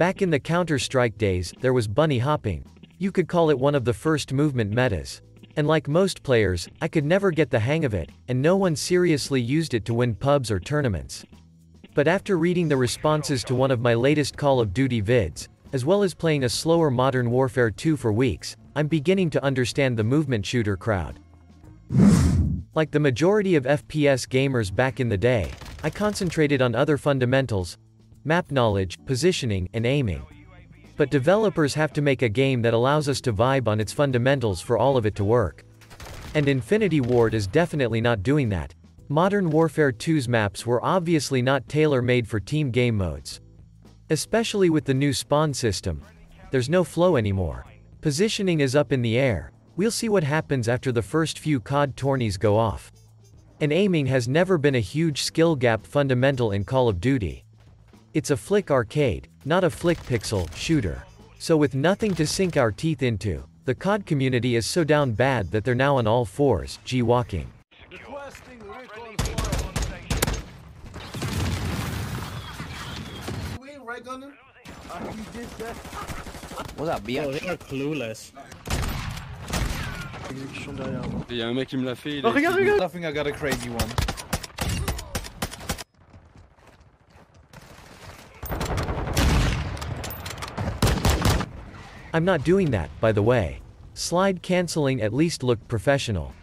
Back in the Counter-Strike days, there was bunny hopping. You could call it one of the first movement metas. And like most players, I could never get the hang of it, and no one seriously used it to win pubs or tournaments. But after reading the responses to one of my latest Call of Duty vids, as well as playing a slower Modern Warfare 2 for weeks, I'm beginning to understand the movement shooter crowd. Like the majority of FPS gamers back in the day, I concentrated on other fundamentals, map knowledge, positioning, and aiming. But developers have to make a game that allows us to vibe on its fundamentals for all of it to work. And Infinity Ward is definitely not doing that. Modern Warfare 2's maps were obviously not tailor-made for team game modes. Especially with the new spawn system. There's no flow anymore. Positioning is up in the air. We'll see what happens after the first few COD tourneys go off. And aiming has never been a huge skill gap fundamental in Call of Duty. It's a flick arcade, not a flick pixel shooter. So with nothing to sink our teeth into, the COD community is so down bad that they're now on all fours, G-walking. Requesting recon fire. You ain't right gunner? You did that. What's up, Oh, they are clueless. Exécution derrière moi. Il y a un mec qui me l'a fait. il Oh, est- regarde, regarde I think I got a crazy one. I'm not doing that, by the way. Slide canceling at least looked professional.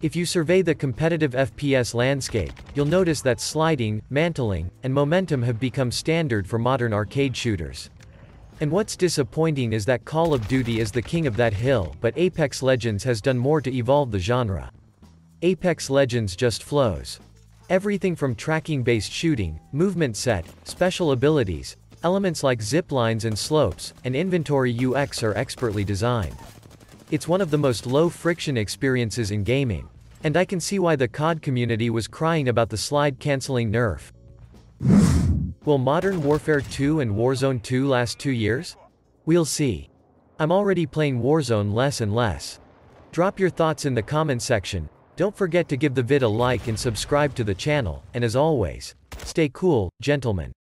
If you survey the competitive FPS landscape, you'll notice that sliding, mantling, and momentum have become standard for modern arcade shooters. And what's disappointing is that Call of Duty is the king of that hill, but Apex Legends has done more to evolve the genre. Apex Legends just flows. Everything from tracking-based shooting, movement set, special abilities, elements like zip lines and slopes, and inventory UX are expertly designed. It's one of the most low-friction experiences in gaming. And I can see why the COD community was crying about the slide-canceling nerf. Will Modern Warfare 2 and Warzone 2 last two years? We'll see. I'm already playing Warzone less and less. Drop your thoughts in the comment section, don't forget to give the vid a like and subscribe to the channel, and as always, stay cool, gentlemen.